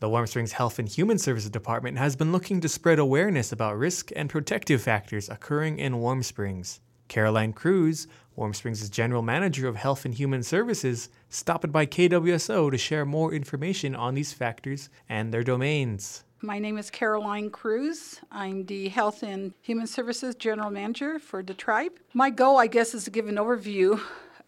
The Warm Springs Health and Human Services Department has been looking to spread awareness about risk and protective factors occurring in Warm Springs. Caroline Cruz, Warm Springs' General Manager of Health and Human Services, stopped by KWSO to share more information on these factors and their domains. My name is Caroline Cruz. I'm the Health and Human Services General Manager for the tribe. My goal, I guess, is to give an overview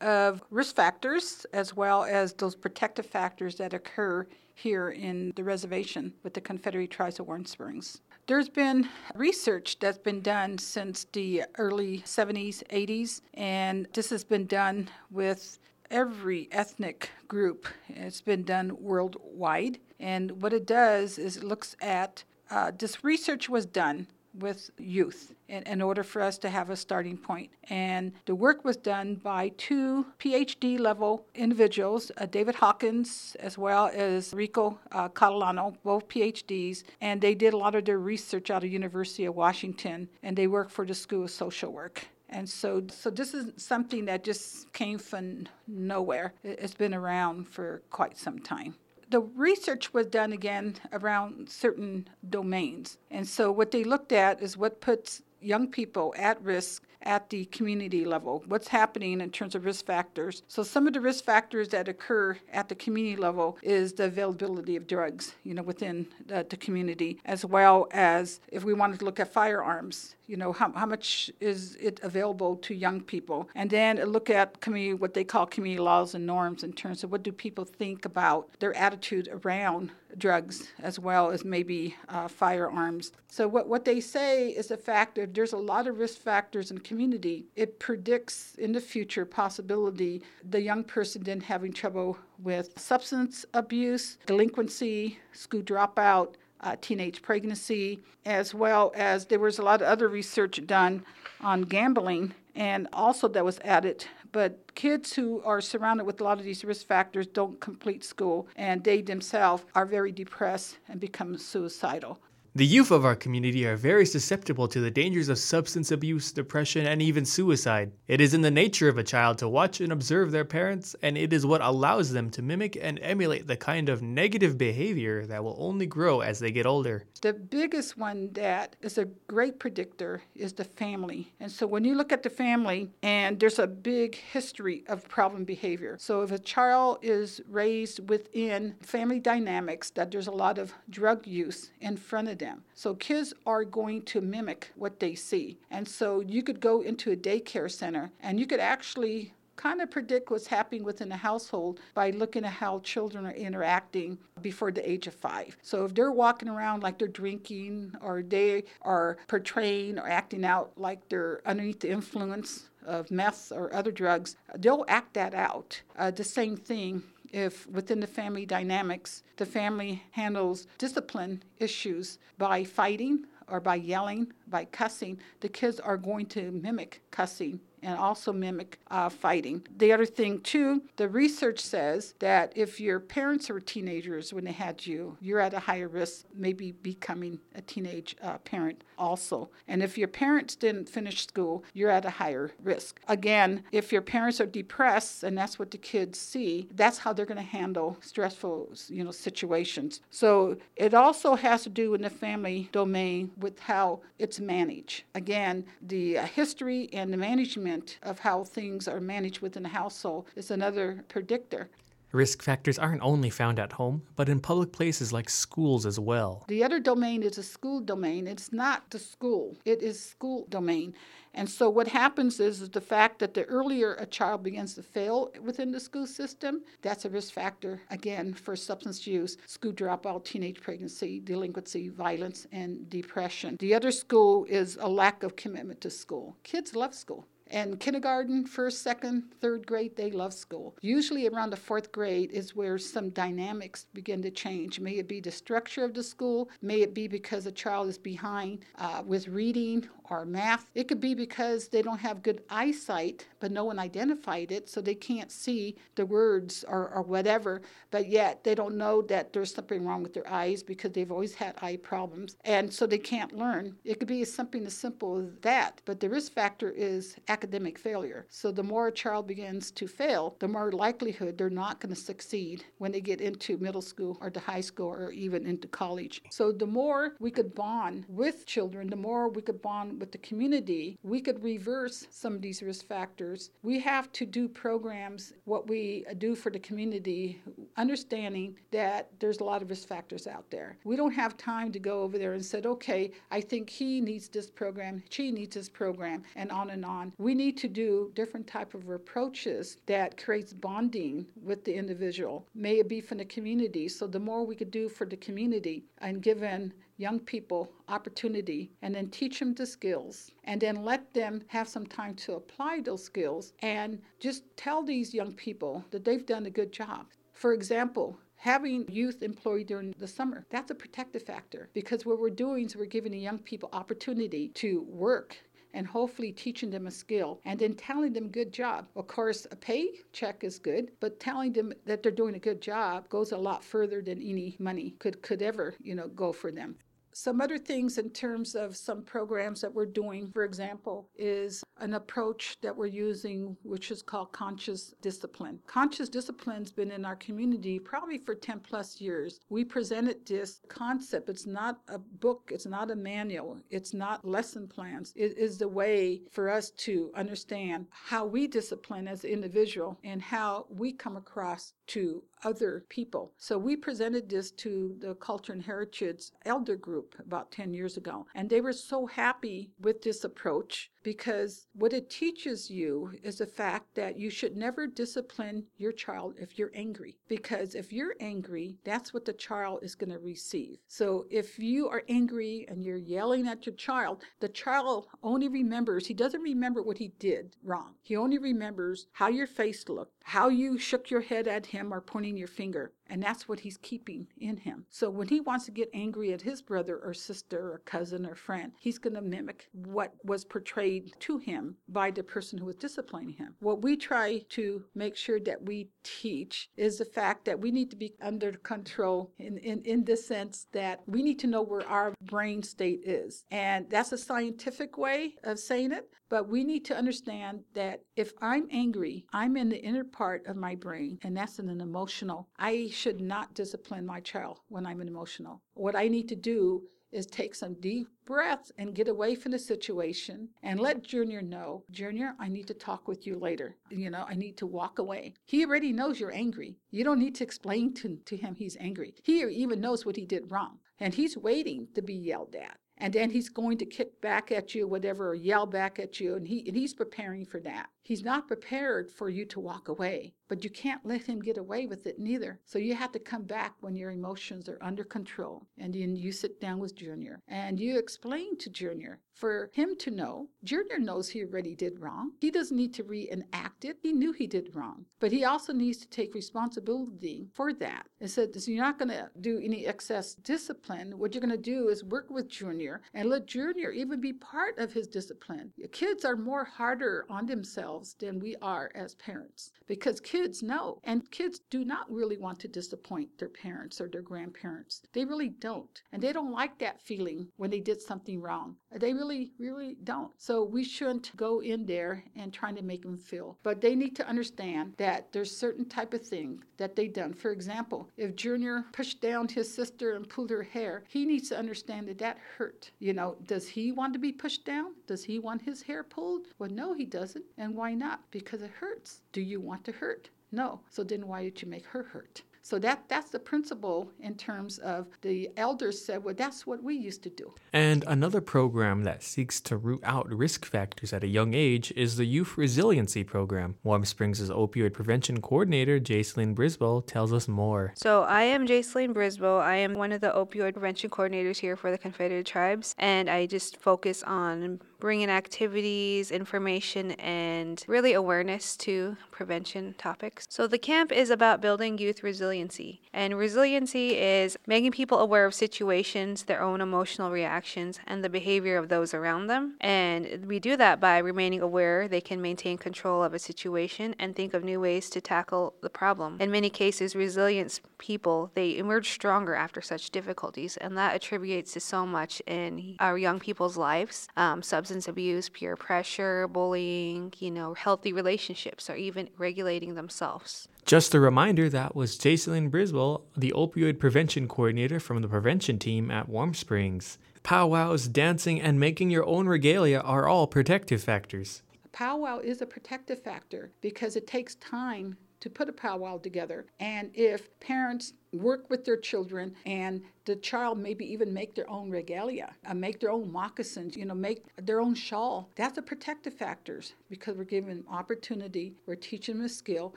of risk factors as well as those protective factors that occur here in the reservation with the Confederate Tribes of Warm Springs. There's been research that's been done since the early 70s, 80s, and this has been done with every ethnic group. It's been done worldwide. And what it does is it looks at uh, this research was done with youth in, in order for us to have a starting point. And the work was done by two PhD level individuals, uh, David Hawkins as well as Rico uh, Catalano, both PhDs, and they did a lot of their research out of University of Washington, and they work for the School of Social Work. And so, so this is something that just came from nowhere. It's been around for quite some time the research was done again around certain domains. And so what they looked at is what puts young people at risk at the community level. What's happening in terms of risk factors? So some of the risk factors that occur at the community level is the availability of drugs, you know, within the, the community, as well as if we wanted to look at firearms, you know, how, how much is it available to young people? And then look at community, what they call community laws and norms in terms of what do people think about their attitude around drugs as well as maybe uh, firearms. So, what, what they say is the fact that there's a lot of risk factors in community. It predicts in the future possibility the young person then having trouble with substance abuse, delinquency, school dropout, uh, teenage pregnancy, as well as there was a lot of other research done on gambling and also that was added but kids who are surrounded with a lot of these risk factors don't complete school and they themselves are very depressed and become suicidal the youth of our community are very susceptible to the dangers of substance abuse, depression, and even suicide. It is in the nature of a child to watch and observe their parents, and it is what allows them to mimic and emulate the kind of negative behavior that will only grow as they get older. The biggest one that is a great predictor is the family. And so when you look at the family, and there's a big history of problem behavior. So if a child is raised within family dynamics, that there's a lot of drug use in front of them. So kids are going to mimic what they see. And so you could go into a daycare center and you could actually kind of predict what's happening within a household by looking at how children are interacting before the age of five. So if they're walking around like they're drinking or they are portraying or acting out like they're underneath the influence of meth or other drugs, they'll act that out. Uh, the same thing if within the family dynamics, the family handles discipline issues by fighting or by yelling, by cussing, the kids are going to mimic cussing and also mimic uh, fighting. The other thing, too, the research says that if your parents were teenagers when they had you, you're at a higher risk, maybe becoming a teenage uh, parent also. And if your parents didn't finish school, you're at a higher risk. Again, if your parents are depressed and that's what the kids see, that's how they're going to handle stressful, you know, situations. So it also has to do in the family domain with how it's managed. Again, the uh, history and the management of how things are managed within a household is another predictor. Risk factors aren't only found at home, but in public places like schools as well. The other domain is a school domain. It's not the school, it is school domain. And so what happens is, is the fact that the earlier a child begins to fail within the school system, that's a risk factor again for substance use, school dropout, teenage pregnancy, delinquency, violence, and depression. The other school is a lack of commitment to school. Kids love school. And kindergarten, first, second, third grade, they love school. Usually around the fourth grade is where some dynamics begin to change. May it be the structure of the school, may it be because a child is behind uh, with reading or math. It could be because they don't have good eyesight, but no one identified it, so they can't see the words or, or whatever, but yet they don't know that there's something wrong with their eyes because they've always had eye problems, and so they can't learn. It could be something as simple as that, but the risk factor is academic failure. So the more a child begins to fail, the more likelihood they're not going to succeed when they get into middle school or to high school or even into college. So the more we could bond with children, the more we could bond with the community, we could reverse some of these risk factors. We have to do programs, what we do for the community, understanding that there's a lot of risk factors out there. We don't have time to go over there and said, okay, I think he needs this program, she needs this program, and on and on. We need to do different type of approaches that creates bonding with the individual. May it be from the community. So the more we could do for the community and given young people opportunity and then teach them the skills and then let them have some time to apply those skills and just tell these young people that they've done a good job. For example, having youth employed during the summer that's a protective factor because what we're doing is we're giving the young people opportunity to work and hopefully teaching them a skill and then telling them good job. Of course, a pay check is good, but telling them that they're doing a good job goes a lot further than any money could could ever, you know, go for them. Some other things in terms of some programs that we're doing, for example, is an approach that we're using, which is called conscious discipline. Conscious discipline's been in our community probably for 10 plus years. We presented this concept. It's not a book, it's not a manual, it's not lesson plans. It is the way for us to understand how we discipline as an individual and how we come across to other people. So we presented this to the Culture and Heritage Elder Group about 10 years ago, and they were so happy with this approach because what it teaches you is the fact that you should never discipline your child if you're angry. Because if you're angry, that's what the child is going to receive. So if you are angry and you're yelling at your child, the child only remembers, he doesn't remember what he did wrong. He only remembers how your face looked, how you shook your head at him or pointing your finger. And that's what he's keeping in him. So when he wants to get angry at his brother or sister or cousin or friend, he's going to mimic what was portrayed to him by the person who was disciplining him. What we try to make sure that we teach is the fact that we need to be under control in, in, in the sense that we need to know where our brain state is. And that's a scientific way of saying it, but we need to understand that if I'm angry, I'm in the inner part of my brain, and that's in an emotional. I should not discipline my child when I'm emotional. What I need to do is take some deep breaths and get away from the situation and let Junior know, Junior, I need to talk with you later. You know, I need to walk away. He already knows you're angry. You don't need to explain to, to him he's angry. He even knows what he did wrong. And he's waiting to be yelled at and then he's going to kick back at you, whatever, or yell back at you, and he and he's preparing for that. He's not prepared for you to walk away, but you can't let him get away with it neither. So you have to come back when your emotions are under control, and then you sit down with Junior and you explain to Junior for him to know. Junior knows he already did wrong. He doesn't need to reenact it. He knew he did wrong, but he also needs to take responsibility for that. It said, so you're not going to do any excess discipline. What you're going to do is work with Junior and let Junior even be part of his discipline. Kids are more harder on themselves than we are as parents because kids know, and kids do not really want to disappoint their parents or their grandparents. They really don't, and they don't like that feeling when they did something wrong. They really, really really don't. So we shouldn't go in there and trying to make them feel. But they need to understand that there's certain type of thing that they done. For example, if Junior pushed down his sister and pulled her hair, he needs to understand that that hurt. You know, does he want to be pushed down? Does he want his hair pulled? Well, no, he doesn't. And why not? Because it hurts. Do you want to hurt? No. So then why did you make her hurt? So that that's the principle in terms of the elders said, well, that's what we used to do. And another program that seeks to root out risk factors at a young age is the Youth Resiliency Program. Warm Springs' opioid prevention coordinator, Jaceline Brisboe, tells us more. So I am Jaceline Brisboe. I am one of the opioid prevention coordinators here for the Confederate Tribes, and I just focus on bringing activities, information, and really awareness to prevention topics. So the camp is about building youth resiliency, and resiliency is making people aware of situations, their own emotional reactions, and the behavior of those around them. And we do that by remaining aware they can maintain control of a situation and think of new ways to tackle the problem. In many cases, resilient people they emerge stronger after such difficulties, and that attributes to so much in our young people's lives. Um, substance substance abuse, peer pressure, bullying, you know, healthy relationships, or even regulating themselves. Just a reminder that was Jacelyn Briswell, the opioid prevention coordinator from the prevention team at Warm Springs. Powwows, dancing, and making your own regalia are all protective factors. A powwow is a protective factor because it takes time to put a powwow together. And if parents work with their children and the child maybe even make their own regalia, uh, make their own moccasins, you know, make their own shawl. That's a protective factors because we're giving them opportunity, we're teaching them a skill,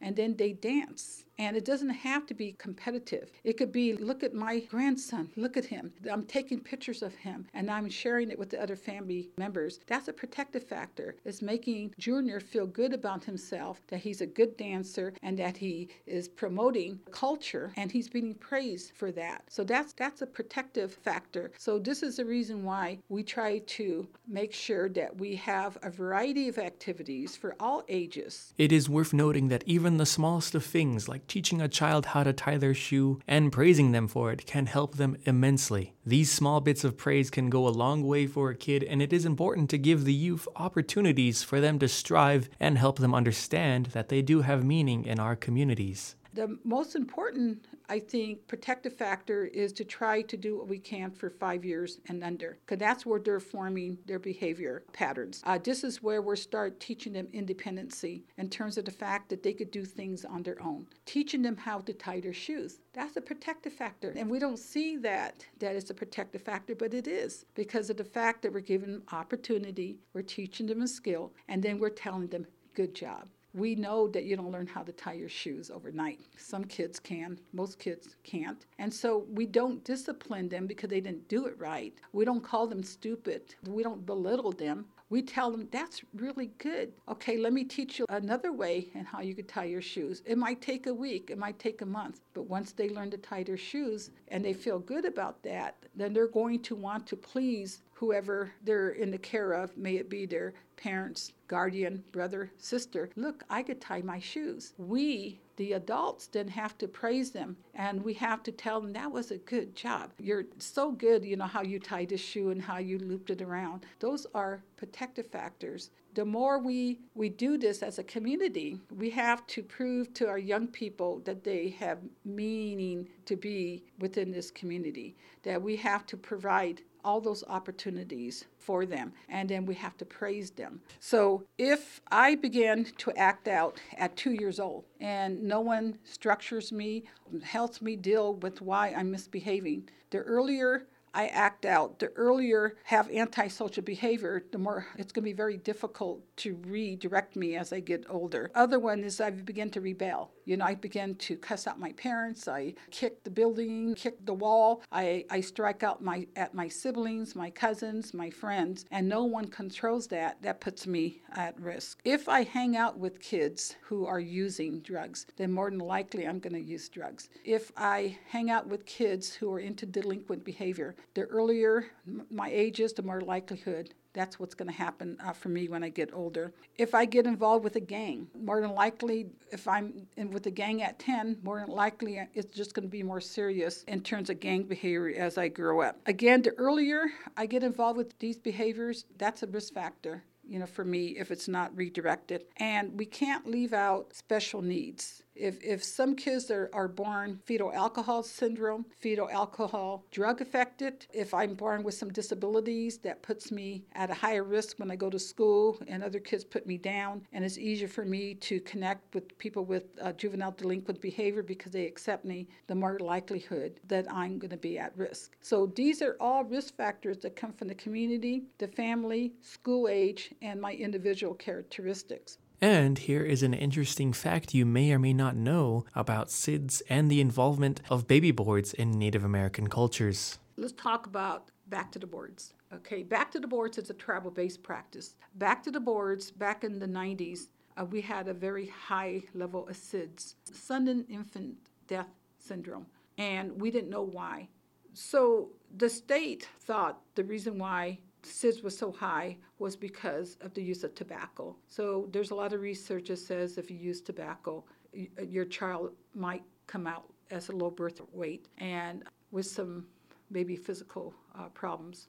and then they dance. And it doesn't have to be competitive. It could be, look at my grandson, look at him. I'm taking pictures of him and I'm sharing it with the other family members. That's a protective factor. It's making Junior feel good about himself, that he's a good dancer and that he is promoting culture and he's being praised for that. So that's that's a protective factor. So this is the reason why we try to make sure that we have a variety of activities for all ages. It is worth noting that even the smallest of things like teaching a child how to tie their shoe and praising them for it can help them immensely. These small bits of praise can go a long way for a kid, and it is important to give the youth opportunities for them to strive and help them understand that they do have meaning in our communities. The most important, I think, protective factor is to try to do what we can for five years and under, because that's where they're forming their behavior patterns. Uh, this is where we start teaching them independency in terms of the fact that they could do things on their own, teaching them how to tie their shoes. That's a protective factor, and we don't see that that is a protective factor, but it is because of the fact that we're giving them opportunity, we're teaching them a skill, and then we're telling them, "Good job." We know that you don't learn how to tie your shoes overnight. Some kids can, most kids can't. And so we don't discipline them because they didn't do it right. We don't call them stupid. We don't belittle them. We tell them that's really good. Okay, let me teach you another way and how you could tie your shoes. It might take a week, it might take a month, but once they learn to tie their shoes and they feel good about that, then they're going to want to please whoever they're in the care of, may it be their parents, guardian, brother, sister. Look, I could tie my shoes. We the adults then have to praise them and we have to tell them that was a good job. You're so good, you know, how you tied the shoe and how you looped it around. Those are protective factors. The more we, we do this as a community, we have to prove to our young people that they have meaning to be within this community, that we have to provide all those opportunities for them, and then we have to praise them. So if I begin to act out at two years old and no one structures me, helps me deal with why I'm misbehaving, the earlier I act out, the earlier have antisocial behavior, the more it's going to be very difficult to redirect me as I get older. Other one is I begin to rebel. You know, I begin to cuss out my parents. I kick the building, kick the wall. I, I strike out my at my siblings, my cousins, my friends, and no one controls that. That puts me at risk. If I hang out with kids who are using drugs, then more than likely I'm going to use drugs. If I hang out with kids who are into delinquent behavior, the earlier my age is, the more likelihood that's what's going to happen uh, for me when I get older. If I get involved with a gang, more than likely, if I'm with a gang at 10, more than likely uh, it's just going to be more serious in terms of gang behavior as I grow up. Again, the earlier I get involved with these behaviors, that's a risk factor you know, for me if it's not redirected. And we can't leave out special needs. If, if some kids are, are born fetal alcohol syndrome, fetal alcohol drug affected, if I'm born with some disabilities, that puts me at a higher risk when I go to school and other kids put me down. And it's easier for me to connect with people with uh, juvenile delinquent behavior because they accept me, the more likelihood that I'm going to be at risk. So these are all risk factors that come from the community, the family, school age, and my individual characteristics. And here is an interesting fact you may or may not know about SIDS and the involvement of baby boards in Native American cultures. Let's talk about back to the boards. Okay, back to the boards is a tribal based practice. Back to the boards, back in the 90s, uh, we had a very high level of SIDS, sudden infant death syndrome, and we didn't know why. So the state thought the reason why SIDS was so high was because of the use of tobacco. So there's a lot of research that says if you use tobacco, your child might come out as a low birth weight and with some maybe physical uh, problems.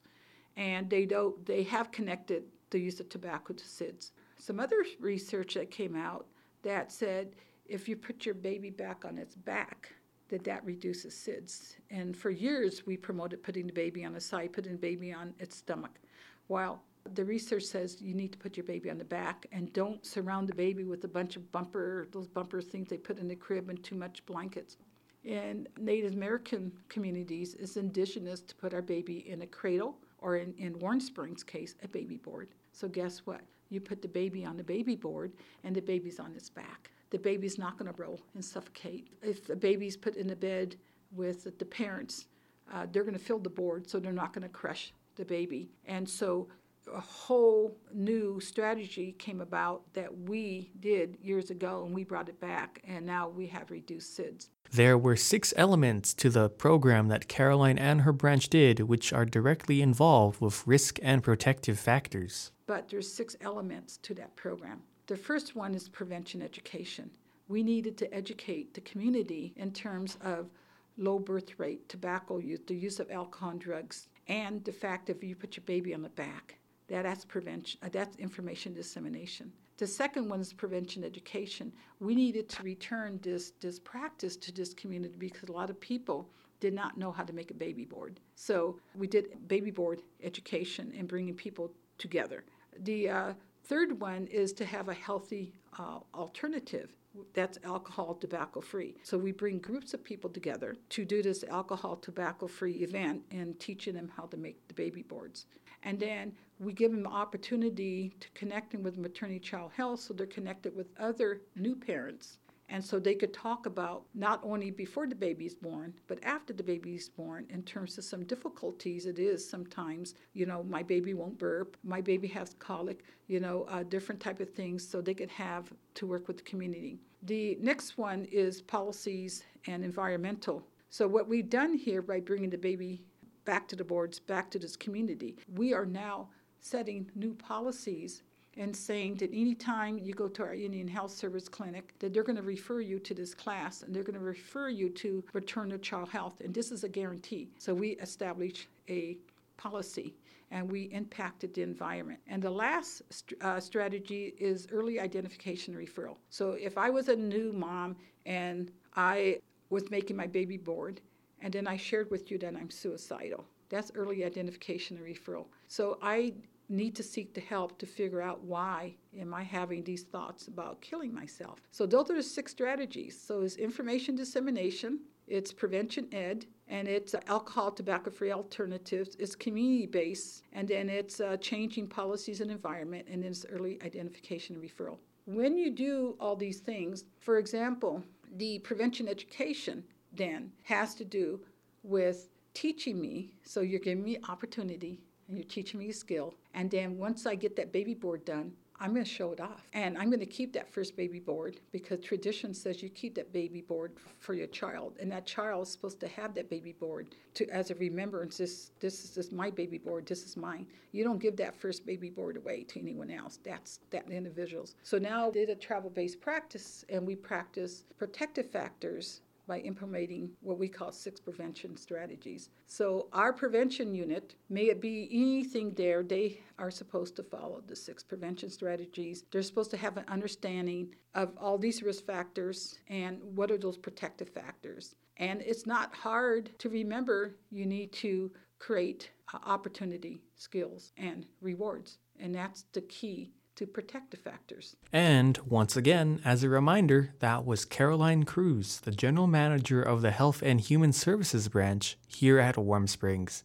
And they don't they have connected the use of tobacco to SIDS. Some other research that came out that said if you put your baby back on its back, that that reduces SIDS. And for years, we promoted putting the baby on the side, putting the baby on its stomach. While the research says you need to put your baby on the back and don't surround the baby with a bunch of bumper, those bumper things they put in the crib and too much blankets. In Native American communities, it's indigenous to put our baby in a cradle or in, in Warm Springs case, a baby board. So guess what? You put the baby on the baby board and the baby's on its back. The baby's not going to roll and suffocate. If the baby's put in a bed with the parents, uh, they're going to fill the board, so they're not going to crush the baby. And so a whole new strategy came about that we did years ago and we brought it back and now we have reduced SIDS. There were six elements to the program that Caroline and her branch did which are directly involved with risk and protective factors. But there's six elements to that program. The first one is prevention education. We needed to educate the community in terms of low birth rate, tobacco use, the use of alcohol and drugs, and the fact if you put your baby on the back, that, that's prevention. Uh, that's information dissemination. The second one is prevention education. We needed to return this this practice to this community because a lot of people did not know how to make a baby board. So we did baby board education and bringing people together. The uh, third one is to have a healthy uh, alternative that's alcohol tobacco free. So we bring groups of people together to do this alcohol tobacco free event and teaching them how to make the baby boards. And then we give them the opportunity to connect them with maternity child health so they're connected with other new parents. And so they could talk about not only before the baby is born, but after the baby is born in terms of some difficulties it is sometimes. You know, my baby won't burp, my baby has colic, you know, uh, different type of things so they could have to work with the community. The next one is policies and environmental. So what we've done here by bringing the baby back to the boards, back to this community, we are now setting new policies and saying that anytime you go to our Indian Health Service clinic, that they're going to refer you to this class and they're going to refer you to maternal child health, and this is a guarantee. So we establish a policy and we impacted the environment. And the last uh, strategy is early identification referral. So if I was a new mom and I was making my baby board, and then I shared with you that I'm suicidal, that's early identification and referral. So I need to seek the help to figure out why am I having these thoughts about killing myself. So those are the six strategies. So it's information dissemination, it's prevention ed, and it's alcohol tobacco free alternatives. It's community based, and then it's uh, changing policies and environment, and then it's early identification and referral. When you do all these things, for example, the prevention education then has to do with teaching me. So you're giving me opportunity you're teaching me a skill. And then once I get that baby board done, I'm going to show it off. And I'm going to keep that first baby board because tradition says you keep that baby board for your child. And that child is supposed to have that baby board to as a remembrance. This, this is this my baby board. This is mine. You don't give that first baby board away to anyone else. That's that individual's. So now we did a tribal-based practice and we practice protective factors by implementing what we call six prevention strategies. So, our prevention unit, may it be anything there, they are supposed to follow the six prevention strategies. They're supposed to have an understanding of all these risk factors and what are those protective factors. And it's not hard to remember, you need to create uh, opportunity, skills, and rewards. And that's the key to protect the factors. And once again, as a reminder, that was Caroline Cruz, the general manager of the Health and Human Services branch here at Warm Springs.